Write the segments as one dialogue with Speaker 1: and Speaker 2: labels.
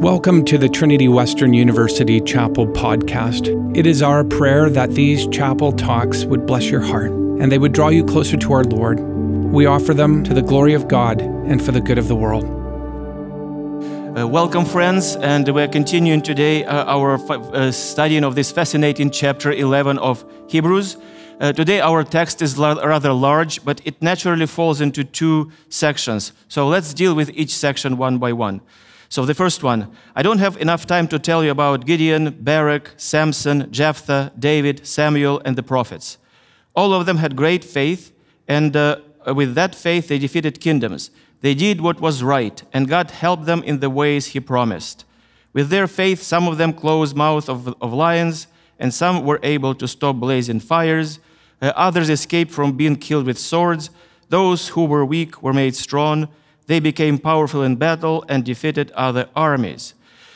Speaker 1: Welcome to the Trinity Western University Chapel podcast. It is our prayer that these chapel talks would bless your heart and they would draw you closer to our Lord. We offer them to the glory of God and for the good of the world.
Speaker 2: Uh, welcome, friends, and we're continuing today uh, our uh, studying of this fascinating chapter 11 of Hebrews. Uh, today, our text is la- rather large, but it naturally falls into two sections. So let's deal with each section one by one. So, the first one I don't have enough time to tell you about Gideon, Barak, Samson, Jephthah, David, Samuel, and the prophets. All of them had great faith, and uh, with that faith, they defeated kingdoms. They did what was right, and God helped them in the ways He promised. With their faith, some of them closed mouths of, of lions, and some were able to stop blazing fires. Uh, others escaped from being killed with swords. Those who were weak were made strong. They became powerful in battle and defeated other armies.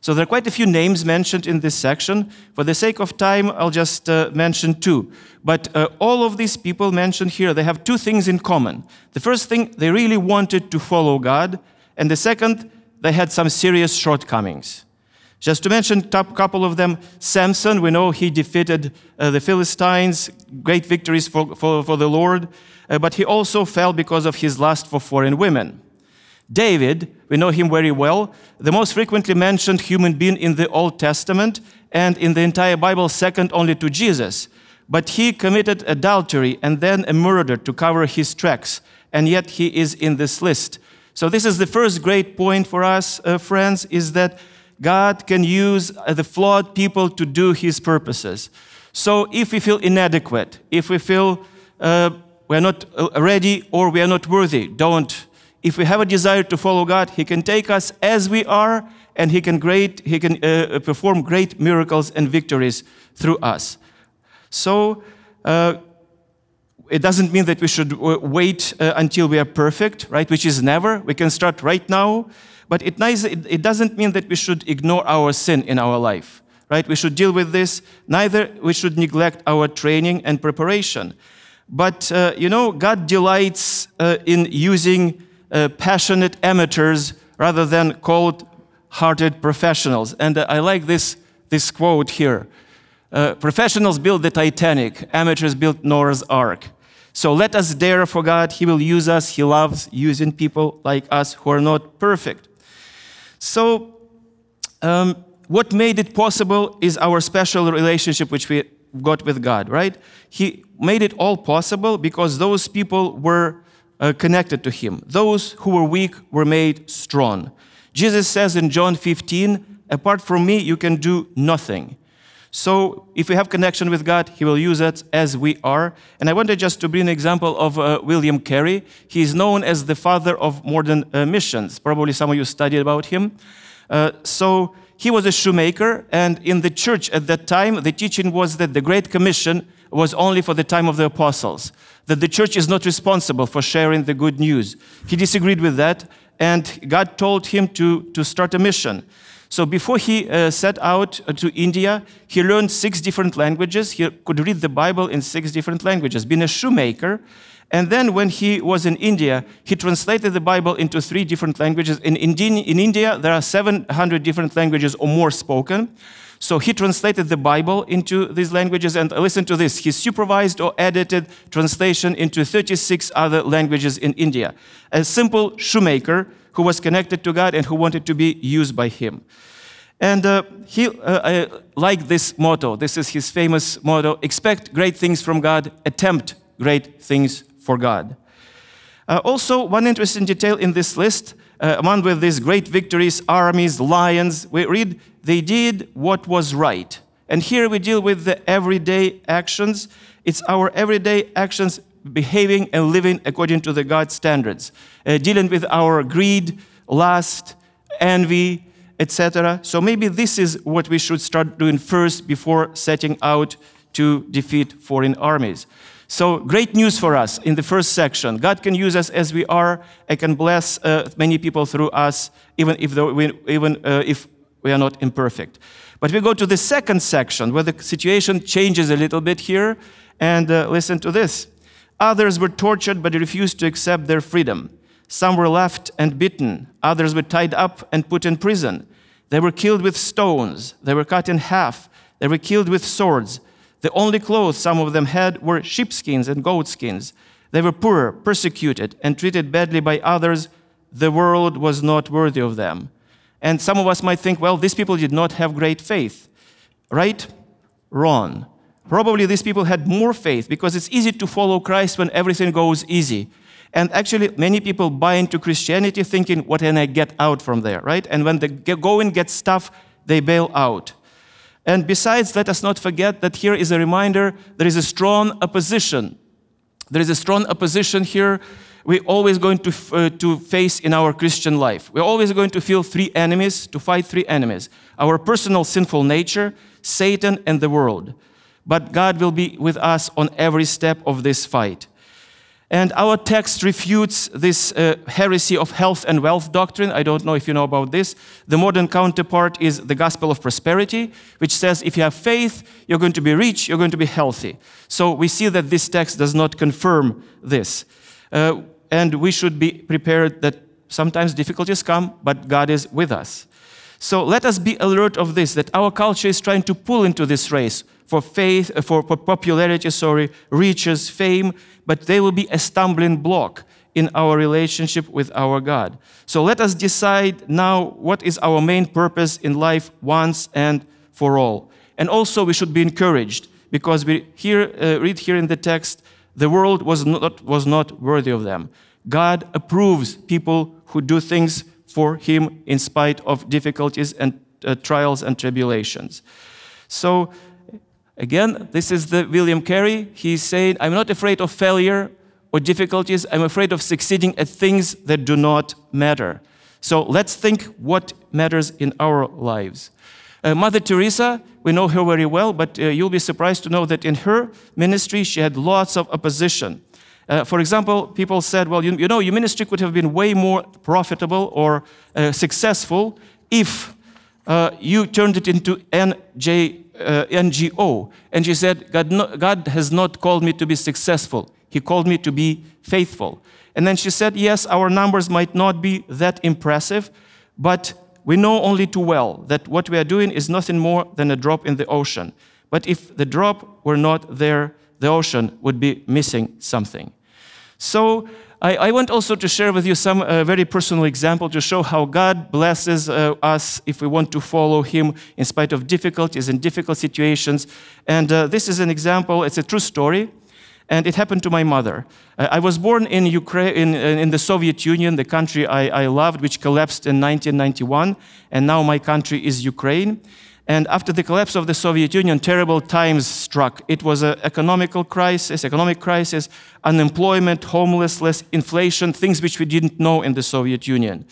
Speaker 2: So there are quite a few names mentioned in this section. For the sake of time, I'll just uh, mention two. But uh, all of these people mentioned here, they have two things in common. The first thing, they really wanted to follow God. And the second, they had some serious shortcomings. Just to mention a couple of them, Samson, we know he defeated uh, the Philistines, great victories for, for, for the Lord, uh, but he also fell because of his lust for foreign women. David, we know him very well, the most frequently mentioned human being in the Old Testament and in the entire Bible, second only to Jesus. But he committed adultery and then a murder to cover his tracks, and yet he is in this list. So, this is the first great point for us, uh, friends, is that God can use uh, the flawed people to do his purposes. So if we feel inadequate, if we feel uh, we're not uh, ready or we are not worthy, don't. If we have a desire to follow God, He can take us as we are and He can, great, he can uh, perform great miracles and victories through us. So, uh, it doesn't mean that we should wait uh, until we are perfect, right? Which is never. We can start right now. But it, it doesn't mean that we should ignore our sin in our life, right? We should deal with this. Neither we should neglect our training and preparation. But, uh, you know, God delights uh, in using uh, passionate amateurs rather than cold hearted professionals. And uh, I like this, this quote here uh, Professionals build the Titanic, amateurs build Noah's Ark. So let us dare for God. He will use us. He loves using people like us who are not perfect. So, um, what made it possible is our special relationship which we got with God, right? He made it all possible because those people were uh, connected to Him. Those who were weak were made strong. Jesus says in John 15, apart from me, you can do nothing. So, if we have connection with God, He will use us as we are. And I wanted just to bring an example of uh, William Carey. He is known as the father of modern uh, missions. Probably some of you studied about him. Uh, so, he was a shoemaker, and in the church at that time, the teaching was that the Great Commission was only for the time of the apostles, that the church is not responsible for sharing the good news. He disagreed with that, and God told him to, to start a mission. So before he uh, set out uh, to India, he learned six different languages. He could read the Bible in six different languages, being a shoemaker. And then when he was in India, he translated the Bible into three different languages. In, in, in India, there are 700 different languages or more spoken. So he translated the Bible into these languages, and listen to this. He supervised or edited translation into 36 other languages in India. A simple shoemaker who was connected to God and who wanted to be used by Him. And uh, he uh, liked this motto. This is his famous motto expect great things from God, attempt great things for God. Uh, also, one interesting detail in this list, uh, among with these great victories, armies, lions, we read they did what was right. And here we deal with the everyday actions. It's our everyday actions behaving and living according to the God standards, uh, dealing with our greed, lust, envy, etc. So maybe this is what we should start doing first before setting out to defeat foreign armies. So great news for us in the first section. God can use us as we are and can bless uh, many people through us, even if, we, even, uh, if we are not imperfect. But we go to the second section where the situation changes a little bit here. And uh, listen to this. Others were tortured but refused to accept their freedom. Some were left and beaten. Others were tied up and put in prison. They were killed with stones. They were cut in half. They were killed with swords. The only clothes some of them had were sheepskins and goatskins. They were poor, persecuted, and treated badly by others. The world was not worthy of them. And some of us might think, well, these people did not have great faith. Right? Wrong. Probably these people had more faith because it's easy to follow Christ when everything goes easy. And actually, many people buy into Christianity thinking, what can I get out from there, right? And when the going gets tough, they bail out. And besides, let us not forget that here is a reminder there is a strong opposition. There is a strong opposition here we're always going to, uh, to face in our Christian life. We're always going to feel three enemies, to fight three enemies our personal sinful nature, Satan, and the world. But God will be with us on every step of this fight. And our text refutes this uh, heresy of health and wealth doctrine. I don't know if you know about this. The modern counterpart is the gospel of prosperity, which says if you have faith, you're going to be rich, you're going to be healthy. So we see that this text does not confirm this. Uh, and we should be prepared that sometimes difficulties come, but God is with us. So let us be alert of this that our culture is trying to pull into this race for faith, uh, for popularity, sorry, riches, fame, but they will be a stumbling block in our relationship with our God. So let us decide now what is our main purpose in life once and for all. And also we should be encouraged because we here, uh, read here in the text, the world was not, was not worthy of them. God approves people who do things for Him in spite of difficulties and uh, trials and tribulations. So Again, this is the William Carey. He's saying, I'm not afraid of failure or difficulties. I'm afraid of succeeding at things that do not matter. So let's think what matters in our lives. Uh, Mother Teresa, we know her very well, but uh, you'll be surprised to know that in her ministry, she had lots of opposition. Uh, for example, people said, well, you, you, know, your ministry could have been way more profitable or uh, successful if uh, you turned it into NJ uh, NGO. And she said, God, no, God has not called me to be successful. He called me to be faithful. And then she said, Yes, our numbers might not be that impressive, but we know only too well that what we are doing is nothing more than a drop in the ocean. But if the drop were not there, the ocean would be missing something. So I, I want also to share with you some uh, very personal example to show how God blesses uh, us if we want to follow Him in spite of difficulties and difficult situations. And uh, this is an example, it's a true story. And it happened to my mother. Uh, I was born in Ukraine, in, in the Soviet Union, the country I, I loved, which collapsed in 1991. And now my country is Ukraine. And after the collapse of the Soviet Union, terrible times struck. It was an economical crisis, economic crisis, unemployment, homelessness, inflation, things which we didn't know in the Soviet Union.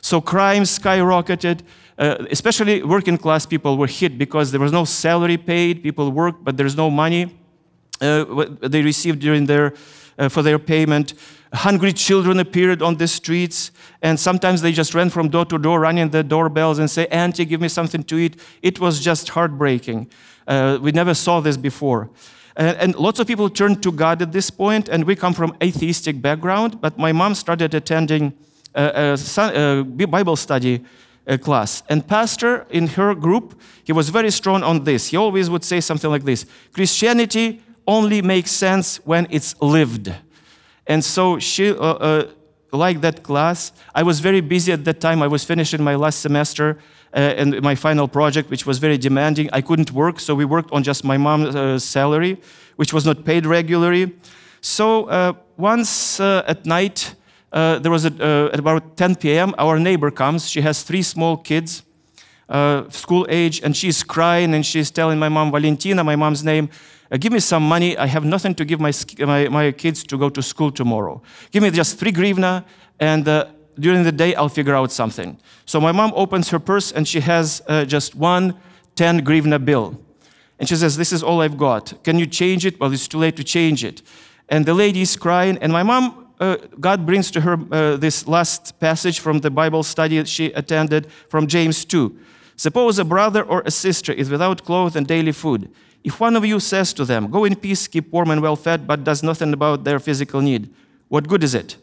Speaker 2: So crime skyrocketed. Uh, especially working class people were hit because there was no salary paid. People worked, but there's no money uh, they received during their, uh, for their payment. Hungry children appeared on the streets, and sometimes they just ran from door to door, running the doorbells and say, Auntie, give me something to eat. It was just heartbreaking. Uh, we never saw this before. Uh, and lots of people turned to God at this point, and we come from atheistic background, but my mom started attending a, a, a Bible study uh, class. And pastor in her group, he was very strong on this. He always would say something like this Christianity only makes sense when it's lived. And so she uh, uh, liked that class. I was very busy at that time. I was finishing my last semester uh, and my final project, which was very demanding. I couldn't work, so we worked on just my mom's uh, salary, which was not paid regularly. So uh, once uh, at night, there was a, at about 10 p.m., our neighbor comes. She has three small kids. school age, and she's crying and she's telling my mom, Valentina, my mom's name, uh, give me some money. I have nothing to give my, my, my kids to go to school tomorrow. Give me just three grivna, and uh, during the day, I'll figure out something. So my mom opens her purse, and she has uh, just one 10 grivna bill. And she says, This is all I've got. Can you change it? Well, it's too late to change it. And the lady is crying, and my mom, uh, God brings to her uh, this last passage from the Bible study she attended from James 2. Suppose a brother or a sister is without clothes and daily food. If one of you says to them, Go in peace, keep warm and well fed, but does nothing about their physical need, what good is it?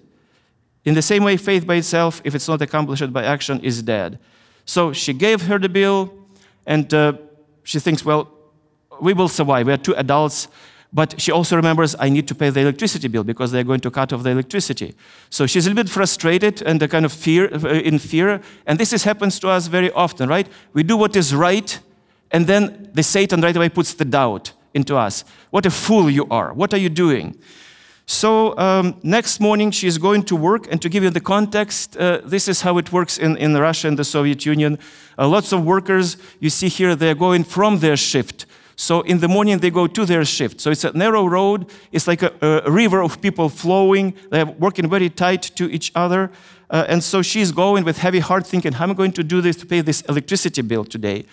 Speaker 2: In the same way, faith by itself, if it's not accomplished by action, is dead. So she gave her the bill, and uh, she thinks, well, we will survive. We are two adults. But she also remembers, I need to pay the electricity bill because they're going to cut off the electricity. So she's a little bit frustrated and a kind of fear, uh, in fear. And this is, happens to us very often, right? We do what is right, and then the Satan right away puts the doubt into us. What a fool you are. What are you doing? So um, next morning she's going to work, and to give you the context, uh, this is how it works in, in Russia and the Soviet Union. Uh, lots of workers, you see here, they're going from their shift so in the morning they go to their shift. So it's a narrow road. It's like a, a river of people flowing. They're working very tight to each other. Uh, and so she's going with heavy heart thinking, how am I going to do this to pay this electricity bill today?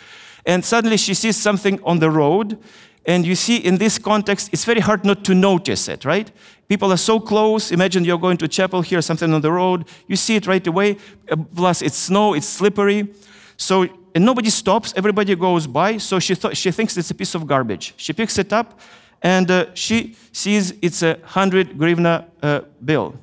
Speaker 2: And suddenly she sees something on the road. And you see, in this context, it's very hard not to notice it, right? People are so close. Imagine you're going to chapel here, something on the road. You see it right away. Uh, plus, it's snow, it's slippery. So and nobody stops, everybody goes by, so she, th- she thinks it's a piece of garbage. She picks it up and uh, she sees it's a 100 grivna uh, bill.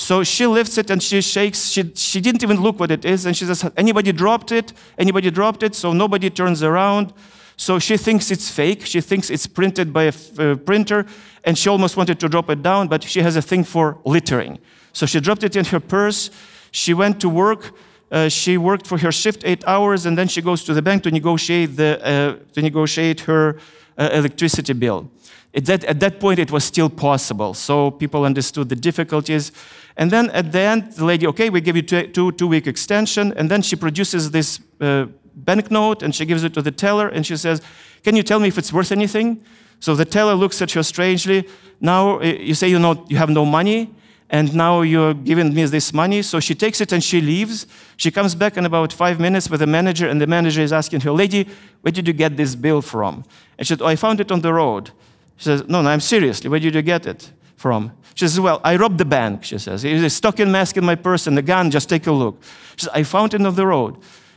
Speaker 2: So she lifts it and she shakes. She, she didn't even look what it is. And she says, Anybody dropped it? Anybody dropped it? So nobody turns around. So she thinks it's fake. She thinks it's printed by a uh, printer. And she almost wanted to drop it down, but she has a thing for littering. So she dropped it in her purse. She went to work. Uh, she worked for her shift eight hours, and then she goes to the bank to negotiate, the, uh, to negotiate her uh, electricity bill. At that, at that point, it was still possible, so people understood the difficulties. And then at the end, the lady, okay, we give you two, two, two week extension, and then she produces this uh, banknote and she gives it to the teller, and she says, Can you tell me if it's worth anything? So the teller looks at her strangely. Now uh, you say you, know, you have no money and now you're giving me this money. So she takes it and she leaves. She comes back in about five minutes with the manager, and the manager is asking her, Lady, where did you get this bill from? And she said, Oh, I found it on the road. She says, No, no, I'm seriously, where did you get it from? She says, Well, I robbed the bank, she says. There's a stocking mask in my purse and a gun, just take a look. She says, I found it on the road.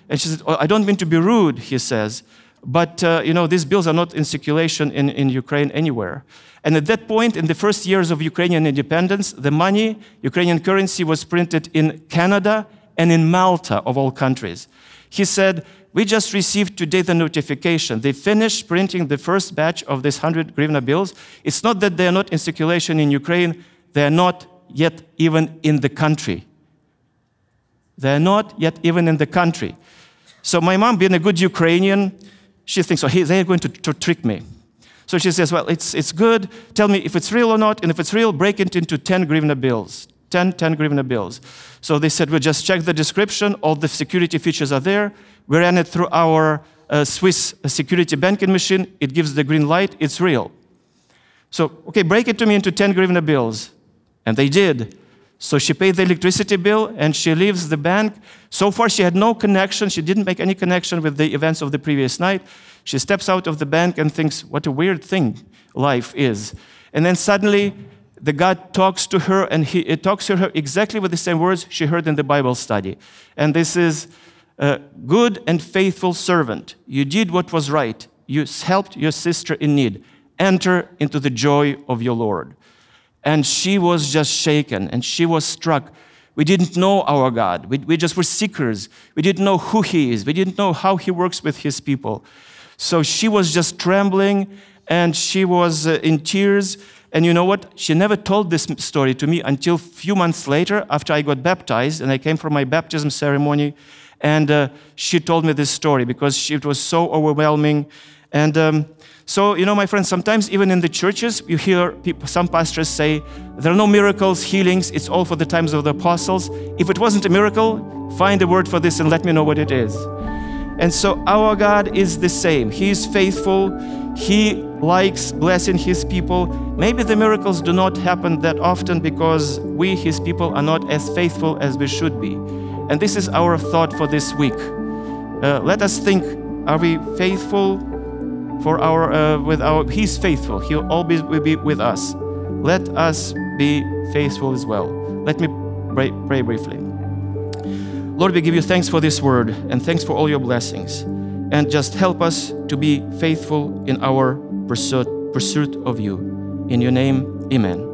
Speaker 2: And she says, oh, I don't mean to be rude, he says, but uh, you know, these bills are not in circulation in, in Ukraine anywhere. And at that point, in the first years of Ukrainian independence, the money, Ukrainian currency, was printed in Canada and in Malta, of all countries. He said, We just received today the notification. They finished printing the first batch of these 100 hryvnia bills. It's not that they are not in circulation in Ukraine, they are not yet even in the country. They are not yet even in the country. So, my mom, being a good Ukrainian, she thinks, oh, they're going to, to trick me. So she says, Well, it's, it's good. Tell me if it's real or not. And if it's real, break it into 10 grivna bills. 10, 10 grivna bills. So they said, We'll just check the description. All the security features are there. We ran it through our uh, Swiss security banking machine. It gives the green light. It's real. So, okay, break it to me into 10 grivna bills. And they did. So she paid the electricity bill and she leaves the bank. So far, she had no connection. She didn't make any connection with the events of the previous night. She steps out of the bank and thinks, what a weird thing life is. And then suddenly, the God talks to her, and he talks to her exactly with the same words she heard in the Bible study. And this is, a good and faithful servant. You did what was right. You helped your sister in need. Enter into the joy of your Lord. And she was just shaken and she was struck. We didn't know our God. We, we just were seekers. We didn't know who He is. We didn't know how He works with His people. So she was just trembling and she was uh, in tears. And you know what? She never told this story to me until a few months later after I got baptized and I came for my baptism ceremony. And uh, she told me this story because she, it was so overwhelming. And um, so, you know, my friends, sometimes even in the churches, you hear people, some pastors say, there are no miracles, healings, it's all for the times of the apostles. If it wasn't a miracle, find a word for this and let me know what it is. And so our God is the same. He is faithful. He likes blessing His people. Maybe the miracles do not happen that often because we, His people, are not as faithful as we should be. And this is our thought for this week. Uh, let us think are we faithful for our uh, with our he's faithful he'll always be with us let us be faithful as well let me pray, pray briefly Lord, we give you thanks for this word and thanks for all your blessings. And just help us to be faithful in our pursuit, pursuit of you. In your name, amen.